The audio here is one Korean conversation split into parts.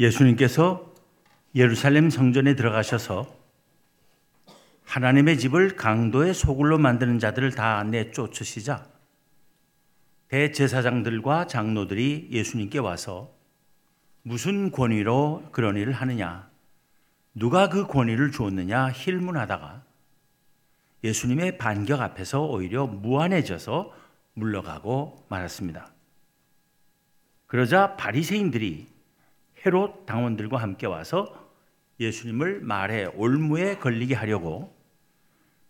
예수님께서 예루살렘 성전에 들어가셔서 하나님의 집을 강도의 소굴로 만드는 자들을 다 내쫓으시자. 대제사장들과 장로들이 예수님께 와서 무슨 권위로 그런 일을 하느냐? 누가 그 권위를 주었느냐? 힐문하다가 예수님의 반격 앞에서 오히려 무안해져서 물러가고 말았습니다. 그러자 바리새인들이 헤롯 당원들과 함께 와서 예수님을 말에 올무에 걸리게 하려고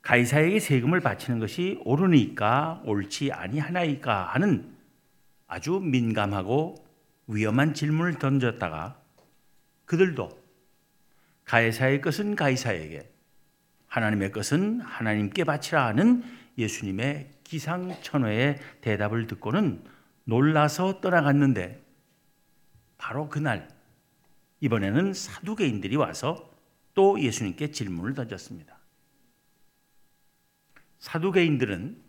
가이사에게 세금을 바치는 것이 옳으니까 옳지 아니하나이까 하는 아주 민감하고 위험한 질문을 던졌다가 그들도 가이사의 것은 가이사에게 하나님의 것은 하나님께 바치라 하는 예수님의 기상천외의 대답을 듣고는 놀라서 떠나갔는데 바로 그날 이번에는 사두개인들이 와서 또 예수님께 질문을 던졌습니다. 사두개인들은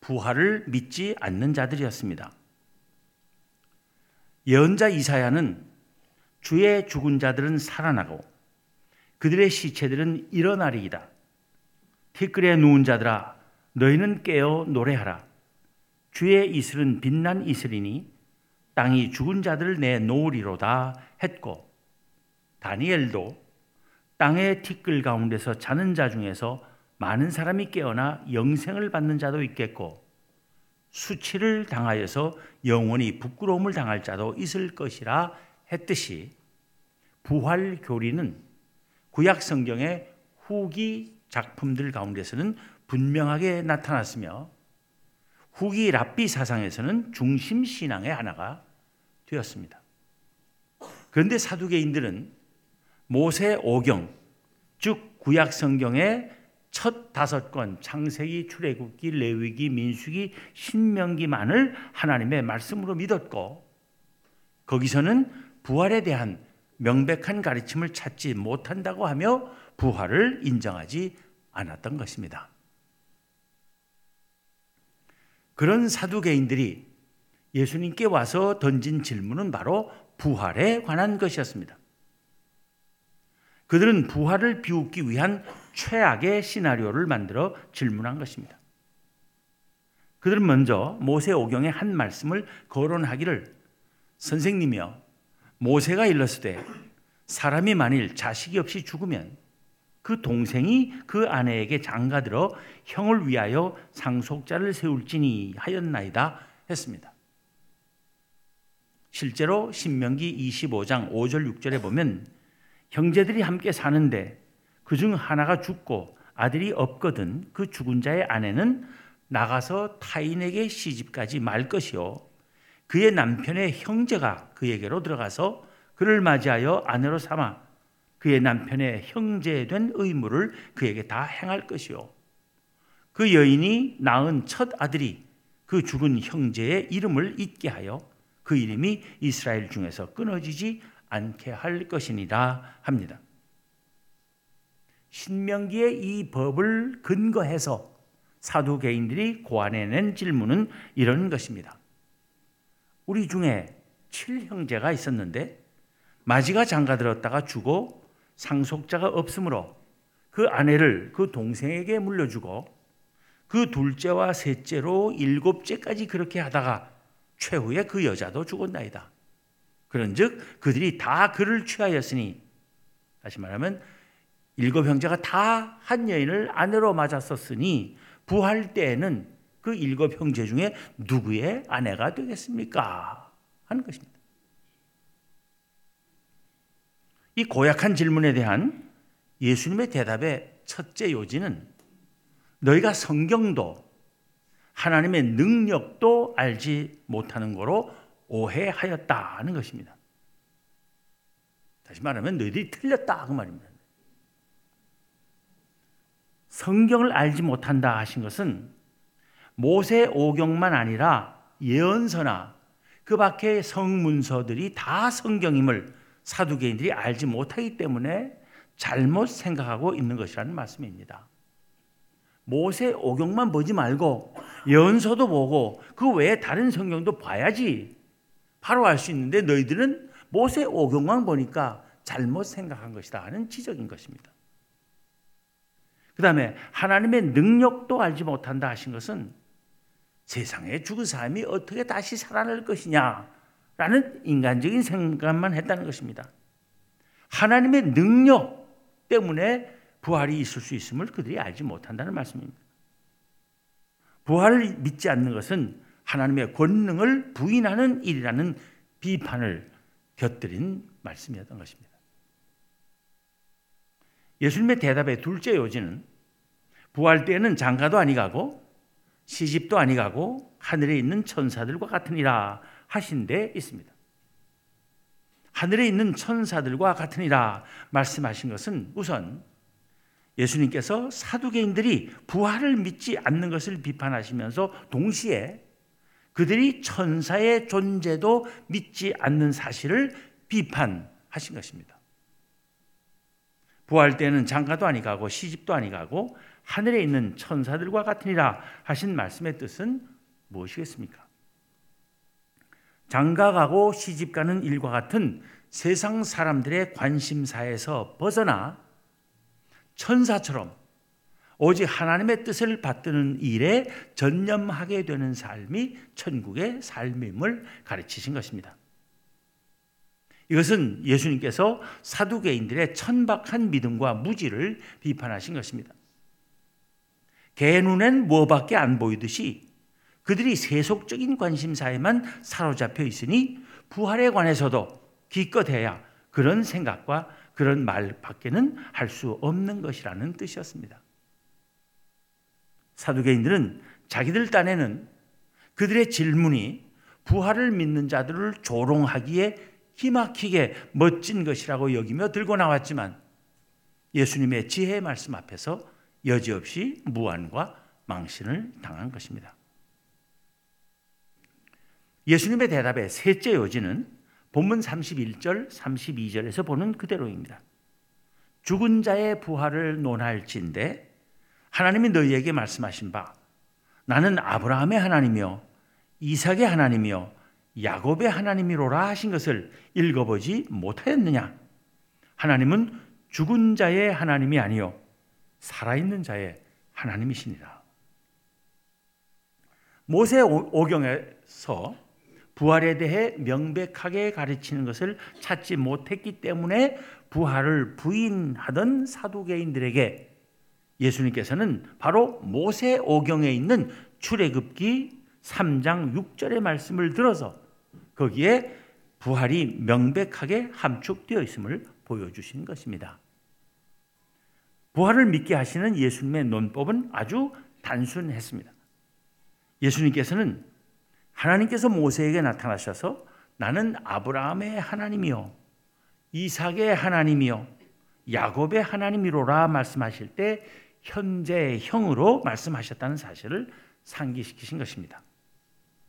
부활을 믿지 않는 자들이었습니다. 예언자 이사야는 주의 죽은 자들은 살아나고 그들의 시체들은 일어나리이다. 티끌에 누운 자들아 너희는 깨어 노래하라. 주의 이슬은 빛난 이슬이니 땅이 죽은 자들을 내놓으리로다 했고 다니엘도 땅의 티끌 가운데서 자는 자 중에서 많은 사람이 깨어나 영생을 받는 자도 있겠고 수치를 당하여서 영원히 부끄러움을 당할 자도 있을 것이라 했듯이 부활 교리는 구약 성경의 후기 작품들 가운데서는 분명하게 나타났으며 후기 랍비 사상에서는 중심 신앙의 하나가 되었습니다. 그런데 사두개인들은 모세 오경, 즉 구약 성경의 첫 다섯 권 창세기, 출애굽기, 레위기, 민수기, 신명기만을 하나님의 말씀으로 믿었고 거기서는 부활에 대한 명백한 가르침을 찾지 못한다고 하며 부활을 인정하지 않았던 것입니다. 그런 사두개인들이 예수님께 와서 던진 질문은 바로 부활에 관한 것이었습니다. 그들은 부활을 비웃기 위한 최악의 시나리오를 만들어 질문한 것입니다. 그들은 먼저 모세 오경의 한 말씀을 거론하기를 선생님이여 모세가 일렀을 때 사람이 만일 자식이 없이 죽으면 그 동생이 그 아내에게 장가들어 형을 위하여 상속자를 세울지니 하였나이다 했습니다. 실제로 신명기 25장 5절 6절에 보면 형제들이 함께 사는데 그 중 하나가 죽고 아들이 없거든 그 죽은 자의 아내는 나가서 타인에게 시집까지 말 것이요 그의 남편의 형제가 그에게로 들어가서 그를 맞이하여 아내로 삼아 그의 남편의 형제된 의무를 그에게 다 행할 것이요. 그 여인이 낳은 첫 아들이 그 죽은 형제의 이름을 잊게 하여 그 이름이 이스라엘 중에서 끊어지지 않게 할 것이니라 합니다. 신명기의 이 법을 근거해서 사두 개인들이 고안해낸 질문은 이런 것입니다. 우리 중에 칠형제가 있었는데 마지가 장가들었다가 죽어 상속자가 없으므로 그 아내를 그 동생에게 물려주고 그 둘째와 셋째로 일곱째까지 그렇게 하다가 최후에 그 여자도 죽었나이다. 그런즉 그들이 다 그를 취하였으니 다시 말하면 일곱 형제가 다 한 여인을 아내로 맞았었으니 부활 때에는 그 일곱 형제 중에 누구의 아내가 되겠습니까? 하는 것입니다. 이 고약한 질문에 대한 예수님의 대답의 첫째 요지는 너희가 성경도 하나님의 능력도 알지 못하는 거로 오해하였다는 것입니다. 다시 말하면 너희들이 틀렸다 그 말입니다. 성경을 알지 못한다 하신 것은 모세 오경만 아니라 예언서나 그 밖의 성문서들이 다 성경임을 사두개인들이 알지 못하기 때문에 잘못 생각하고 있는 것이라는 말씀입니다. 모세 오경만 보지 말고 연서도 보고 그 외에 다른 성경도 봐야지 바로 알 수 있는데 너희들은 모세 오경만 보니까 잘못 생각한 것이다 하는 지적인 것입니다. 그 다음에 하나님의 능력도 알지 못한다 하신 것은 세상에 죽은 사람이 어떻게 다시 살아날 것이냐라는 인간적인 생각만 했다는 것입니다. 하나님의 능력 때문에 부활이 있을 수 있음을 그들이 알지 못한다는 말씀입니다. 부활을 믿지 않는 것은 하나님의 권능을 부인하는 일이라는 비판을 곁들인 말씀이었던 것입니다. 예수님의 대답의 둘째 요지는 부활 때에는 장가도 아니가고 시집도 아니가고 하늘에 있는 천사들과 같으니라 하신 데 있습니다. 하늘에 있는 천사들과 같으니라 말씀하신 것은 우선 예수님께서 사두개인들이 부활을 믿지 않는 것을 비판하시면서 동시에 그들이 천사의 존재도 믿지 않는 사실을 비판하신 것입니다. 부활 때는 장가도 아니 가고 시집도 아니 가고 하늘에 있는 천사들과 같으니라 하신 말씀의 뜻은 무엇이겠습니까? 장가 가고 시집 가는 일과 같은 세상 사람들의 관심사에서 벗어나 천사처럼 오직 하나님의 뜻을 받드는 일에 전념하게 되는 삶이 천국의 삶임을 가르치신 것입니다. 이것은 예수님께서 사두개인들의 천박한 믿음과 무지를 비판하신 것입니다. 개 눈엔 뭐밖에 안 보이듯이 그들이 세속적인 관심사에만 사로잡혀 있으니 부활에 관해서도 기껏해야 그런 생각과 그런 말밖에는 할 수 없는 것이라는 뜻이었습니다. 사두개인들은 자기들 딴에는 그들의 질문이 부활을 믿는 자들을 조롱하기에 기막히게 멋진 것이라고 여기며 들고 나왔지만 예수님의 지혜의 말씀 앞에서 여지없이 무안과 망신을 당한 것입니다. 예수님의 대답의 셋째 요지는 본문 31절, 32절에서 보는 그대로입니다. 죽은 자의 부활을 논할진대 하나님이 너희에게 말씀하신 바 나는 아브라함의 하나님이요 이삭의 하나님이요 야곱의 하나님이로라 하신 것을 읽어보지 못하였느냐? 하나님은 죽은 자의 하나님이 아니요 살아있는 자의 하나님이시니라. 모세 오경에서 부활에 대해 명백하게 가르치는 것을 찾지 못했기 때문에 부활을 부인하던 사두개인들에게 예수님께서는 바로 모세 오경에 있는 출애굽기 3장 6절의 말씀을 들어서 거기에 부활이 명백하게 함축되어 있음을 보여주신 것입니다. 부활을 믿게 하시는 예수님의 논법은 아주 단순했습니다. 예수님께서는 하나님께서 모세에게 나타나셔서 나는 아브라함의 하나님이요 이삭의 하나님이요 야곱의 하나님이로라 말씀하실 때 현재형으로 말씀하셨다는 사실을 상기시키신 것입니다.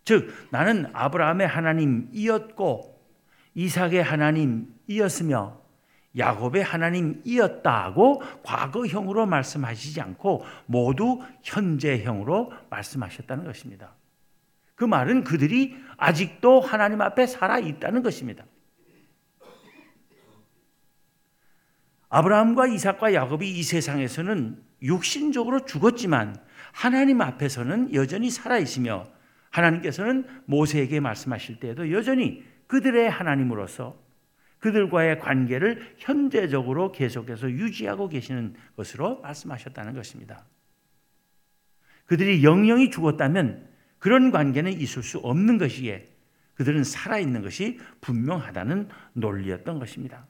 즉 나는 아브라함의 하나님이었고 이삭의 하나님이었으며 야곱의 하나님이었다고 과거형으로 말씀하시지 않고 모두 현재형으로 말씀하셨다는 것입니다. 그 말은 그들이 아직도 하나님 앞에 살아 있다는 것입니다. 아브라함과 이삭과 야곱이 이 세상에서는 육신적으로 죽었지만 하나님 앞에서는 여전히 살아 있으며 하나님께서는 모세에게 말씀하실 때에도 여전히 그들의 하나님으로서 그들과의 관계를 현재적으로 계속해서 유지하고 계시는 것으로 말씀하셨다는 것입니다. 그들이 영영이 죽었다면 그런 관계는 있을 수 없는 것이기에 그들은 살아있는 것이 분명하다는 논리였던 것입니다.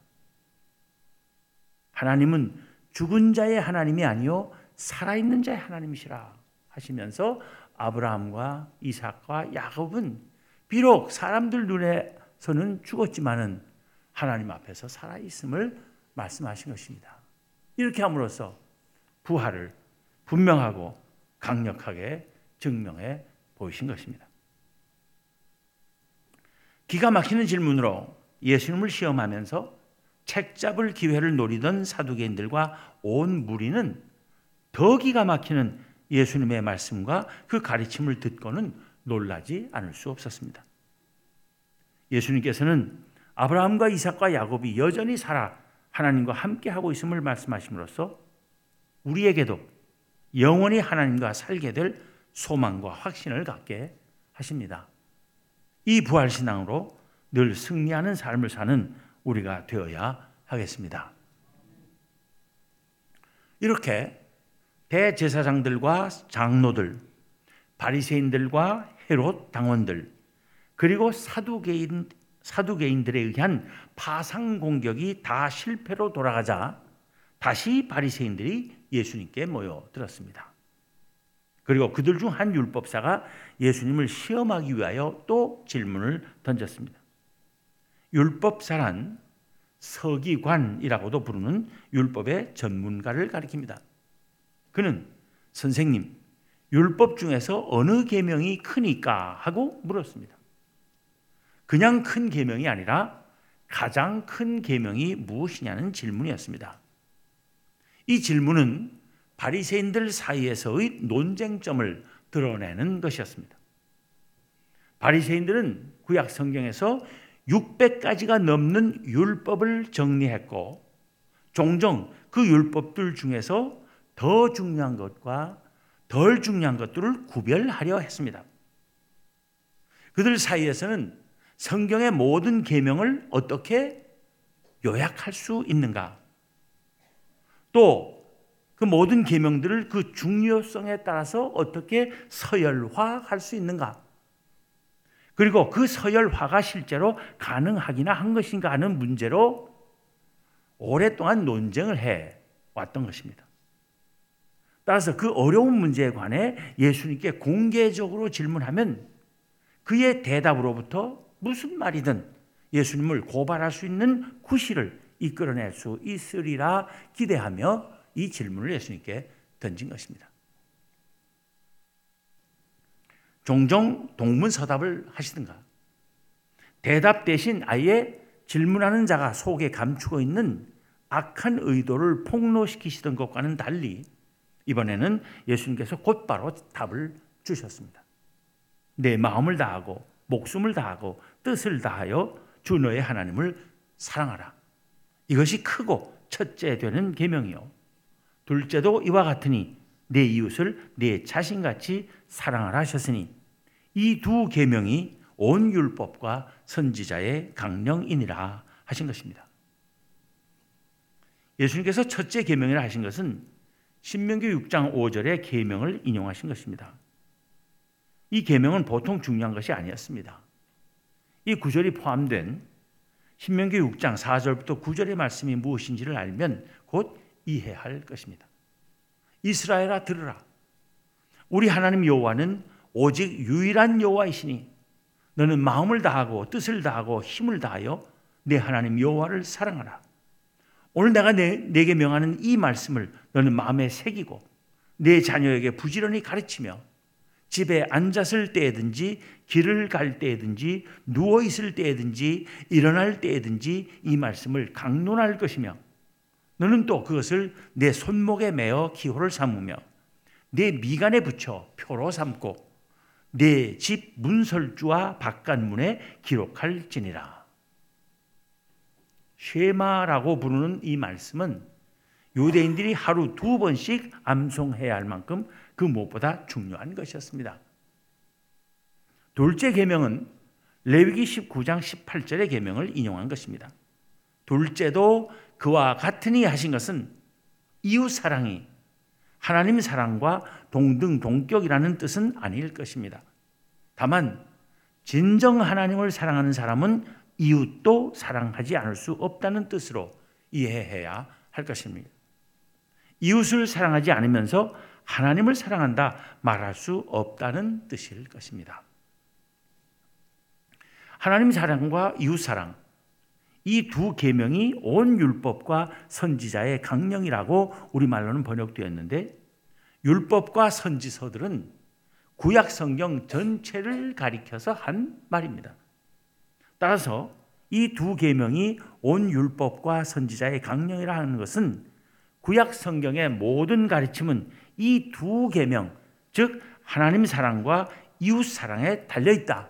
하나님은 죽은 자의 하나님이 아니요 살아있는 자의 하나님이시라 하시면서 아브라함과 이삭과 야곱은 비록 사람들 눈에서는 죽었지만은 하나님 앞에서 살아 있음을 말씀하신 것입니다. 이렇게 함으로써 부활을 분명하고 강력하게 증명해 보이신 것입니다. 기가 막히는 질문으로 예수님을 시험하면서 책 잡을 기회를 노리던 사두개인들과 온 무리는 더 기가 막히는 예수님의 말씀과 그 가르침을 듣고는 놀라지 않을 수 없었습니다. 예수님께서는 아브라함과 이삭과 야곱이 여전히 살아 하나님과 함께 하고 있음을 말씀하심으로써 우리에게도 영원히 하나님과 살게 될 소망과 확신을 갖게 하십니다. 이 부활 신앙으로 늘 승리하는 삶을 사는 우리가 되어야 하겠습니다. 이렇게 대제사장들과 장로들, 바리새인들과 헤롯 당원들, 그리고 사두개인 사두개인들에 의한 파상 공격이 다 실패로 돌아가자 다시 바리새인들이 예수님께 모여들었습니다. 그리고 그들 중 한 율법사가 예수님을 시험하기 위하여 또 질문을 던졌습니다. 율법사란 서기관이라고도 부르는 율법의 전문가를 가리킵니다. 그는 선생님, 율법 중에서 어느 계명이 크니까 하고 물었습니다. 그냥 큰 계명이 아니라 가장 큰 계명이 무엇이냐는 질문이었습니다. 이 질문은 바리새인들 사이에서의 논쟁점을 드러내는 것이었습니다. 바리새인들은 구약 성경에서 600가지가 넘는 율법을 정리했고 종종 그 율법들 중에서 더 중요한 것과 덜 중요한 것들을 구별하려 했습니다. 그들 사이에서는 성경의 모든 계명을 어떻게 요약할 수 있는가? 또 그 모든 계명들을 그 중요성에 따라서 어떻게 서열화할 수 있는가? 그리고 그 서열화가 실제로 가능하기나 한 것인가 하는 문제로 오랫동안 논쟁을 해 왔던 것입니다. 따라서 그 어려운 문제에 관해 예수님께 공개적으로 질문하면 그의 대답으로부터 무슨 말이든 예수님을 고발할 수 있는 구실을 이끌어낼 수 있으리라 기대하며 이 질문을 예수님께 던진 것입니다. 종종 동문서답을 하시든가 대답 대신 아예 질문하는 자가 속에 감추고 있는 악한 의도를 폭로시키시던 것과는 달리 이번에는 예수님께서 곧바로 답을 주셨습니다. 내 마음을 다하고 목숨을 다하고 뜻을 다하여 주 너의 하나님을 사랑하라. 이것이 크고 첫째 되는 계명이요. 둘째도 이와 같으니 내 이웃을 내 자신같이 사랑하라 하셨으니 이 두 계명이 온 율법과 선지자의 강령이니라 하신 것입니다. 예수님께서 첫째 계명이라 하신 것은 신명기 6장 5절의 계명을 인용하신 것입니다. 이 계명은 보통 중요한 것이 아니었습니다. 이 구절이 포함된 신명기 6장 4절부터 9절의 말씀이 무엇인지를 알면 곧 이해할 것입니다. 이스라엘아 들으라. 우리 하나님 여호와는 오직 유일한 여호와이시니 너는 마음을 다하고 뜻을 다하고 힘을 다하여 내 하나님 여호와를 사랑하라. 오늘 내가 내, 내게 명하는 이 말씀을 너는 마음에 새기고 내 자녀에게 부지런히 가르치며 집에 앉았을 때든지 길을 갈 때든지 누워 있을 때든지 일어날 때든지 이 말씀을 강론할 것이며 너는 또 그것을 내 손목에 매어 기호를 삼으며 내 미간에 붙여 표로 삼고 내 집 문설주와 바깥문에 기록할지니라. 쉐마라고 부르는 이 말씀은 유대인들이 하루 두 번씩 암송해야 할 만큼 그 무엇보다 중요한 것이었습니다. 둘째 계명은 레위기 19장 18절의 계명을 인용한 것입니다. 둘째도 그와 같으니 하신 것은 이웃 사랑이 하나님 사랑과 동등 동격이라는 뜻은 아닐 것입니다. 다만 진정 하나님을 사랑하는 사람은 이웃도 사랑하지 않을 수 없다는 뜻으로 이해해야 할 것입니다. 이웃을 사랑하지 않으면서 하나님을 사랑한다 말할 수 없다는 뜻일 것입니다. 하나님 사랑과 이웃 사랑 이 두 계명이 온 율법과 선지자의 강령이라고 우리말로는 번역되었는데 율법과 선지서들은 구약 성경 전체를 가리켜서 한 말입니다. 따라서 이 두 계명이 온 율법과 선지자의 강령이라 하는 것은 구약 성경의 모든 가르침은 이 두 계명, 즉 하나님 사랑과 이웃 사랑에 달려 있다.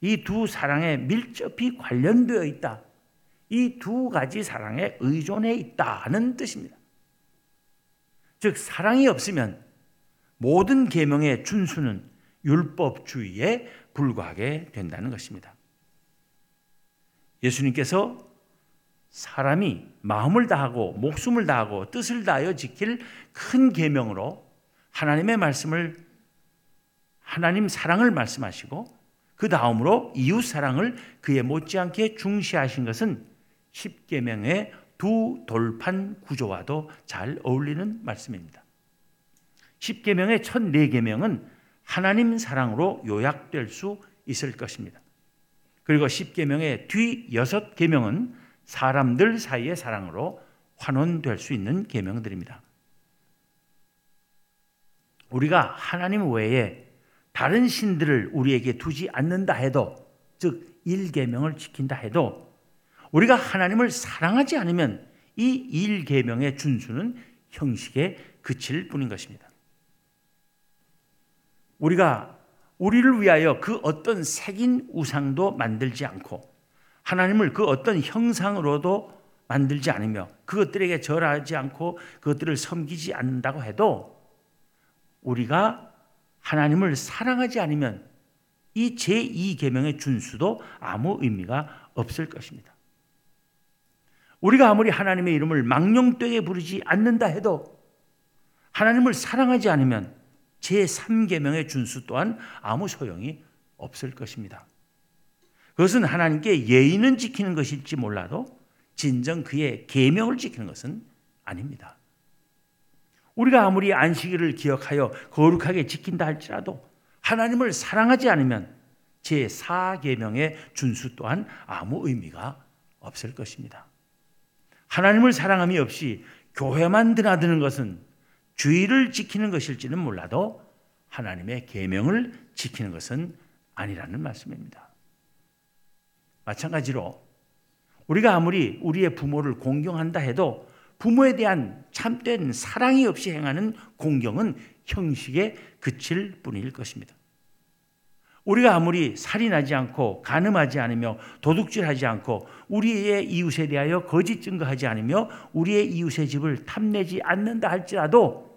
이 두 사랑에 밀접히 관련되어 있다. 이 두 가지 사랑에 의존해 있다는 뜻입니다. 즉 사랑이 없으면 모든 계명의 준수는 율법주의에 불과하게 된다는 것입니다. 예수님께서 사람이 마음을 다하고 목숨을 다하고 뜻을 다하여 지킬 큰 계명으로 하나님의 말씀을 하나님 사랑을 말씀하시고 그 다음으로 이웃 사랑을 그에 못지않게 중시하신 것은 십계명의 두 돌판 구조와도 잘 어울리는 말씀입니다. 십계명의 첫 네 계명은 하나님 사랑으로 요약될 수 있을 것입니다. 그리고 십계명의 뒤 여섯 계명은 사람들 사이의 사랑으로 환원될 수 있는 계명들입니다. 우리가 하나님 외에 다른 신들을 우리에게 두지 않는다 해도 즉 일계명을 지킨다 해도 우리가 하나님을 사랑하지 않으면 이 일계명의 준수는 형식에 그칠 뿐인 것입니다. 우리가 우리를 위하여 그 어떤 색인 우상도 만들지 않고 하나님을 그 어떤 형상으로도 만들지 않으며 그것들에게 절하지 않고 그것들을 섬기지 않는다고 해도 우리가 하나님을 사랑하지 않으면 이 제2계명의 준수도 아무 의미가 없을 것입니다. 우리가 아무리 하나님의 이름을 망령되게 부르지 않는다 해도 하나님을 사랑하지 않으면 제3계명의 준수 또한 아무 소용이 없을 것입니다. 그것은 하나님께 예의는 지키는 것일지 몰라도 진정 그의 계명을 지키는 것은 아닙니다. 우리가 아무리 안식일을 기억하여 거룩하게 지킨다 할지라도 하나님을 사랑하지 않으면 제 4계명의 준수 또한 아무 의미가 없을 것입니다. 하나님을 사랑함이 없이 교회만 드나드는 것은 주의를 지키는 것일지는 몰라도 하나님의 계명을 지키는 것은 아니라는 말씀입니다. 마찬가지로 우리가 아무리 우리의 부모를 공경한다 해도 부모에 대한 참된 사랑이 없이 행하는 공경은 형식에 그칠 뿐일 것입니다. 우리가 아무리 살인하지 않고 간음하지 않으며 도둑질하지 않고 우리의 이웃에 대하여 거짓 증거하지 않으며 우리의 이웃의 집을 탐내지 않는다 할지라도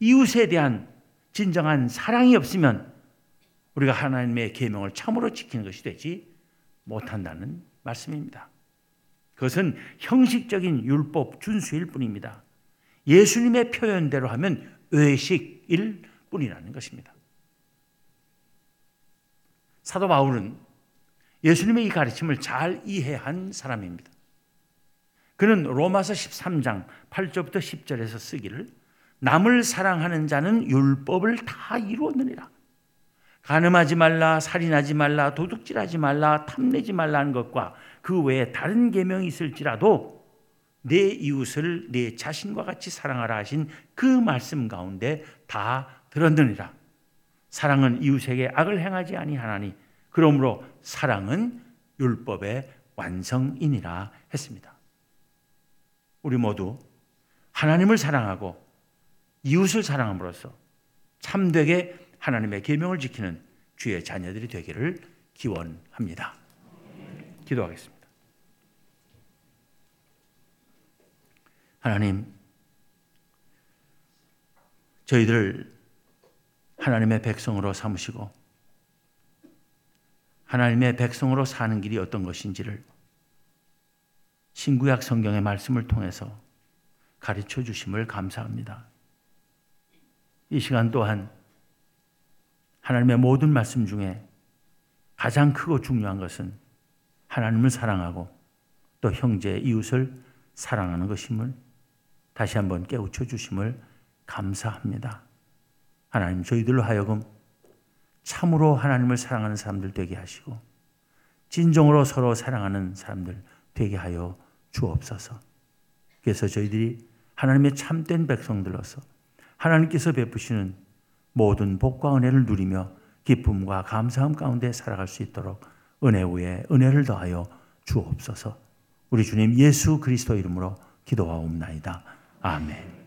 이웃에 대한 진정한 사랑이 없으면 우리가 하나님의 계명을 참으로 지키는 것이 되지 못한다는 말씀입니다. 그것은 형식적인 율법 준수일 뿐입니다. 예수님의 표현대로 하면 외식일 뿐이라는 것입니다. 사도 바울은 예수님의 이 가르침을 잘 이해한 사람입니다. 그는 로마서 13장 8절부터 10절에서 쓰기를 남을 사랑하는 자는 율법을 다 이루었느니라. 가늠하지 말라, 살인하지 말라, 도둑질하지 말라, 탐내지 말라는 것과 그 외에 다른 계명이 있을지라도 내 이웃을 내 자신과 같이 사랑하라 하신 그 말씀 가운데 다 들었느니라. 사랑은 이웃에게 악을 행하지 아니하나니 그러므로 사랑은 율법의 완성이니라 했습니다. 우리 모두 하나님을 사랑하고 이웃을 사랑함으로써 참되게 하나님의 계명을 지키는 주의 자녀들이 되기를 기원합니다. 기도하겠습니다. 하나님, 저희들 하나님의 백성으로 삼으시고 하나님의 백성으로 사는 길이 어떤 것인지를 신구약 성경의 말씀을 통해서 가르쳐 주심을 감사합니다. 이 시간 또한 하나님의 모든 말씀 중에 가장 크고 중요한 것은 하나님을 사랑하고 또 형제 이웃을 사랑하는 것임을 다시 한번 깨우쳐 주심을 감사합니다. 하나님 저희들로 하여금 참으로 하나님을 사랑하는 사람들 되게 하시고 진정으로 서로 사랑하는 사람들 되게 하여 주옵소서. 그래서 저희들이 하나님의 참된 백성들로서 하나님께서 베푸시는 모든 복과 은혜를 누리며 기쁨과 감사함 가운데 살아갈 수 있도록 은혜 위에 은혜를 더하여 주옵소서. 우리 주님 예수 그리스도 이름으로 기도하옵나이다. 아멘.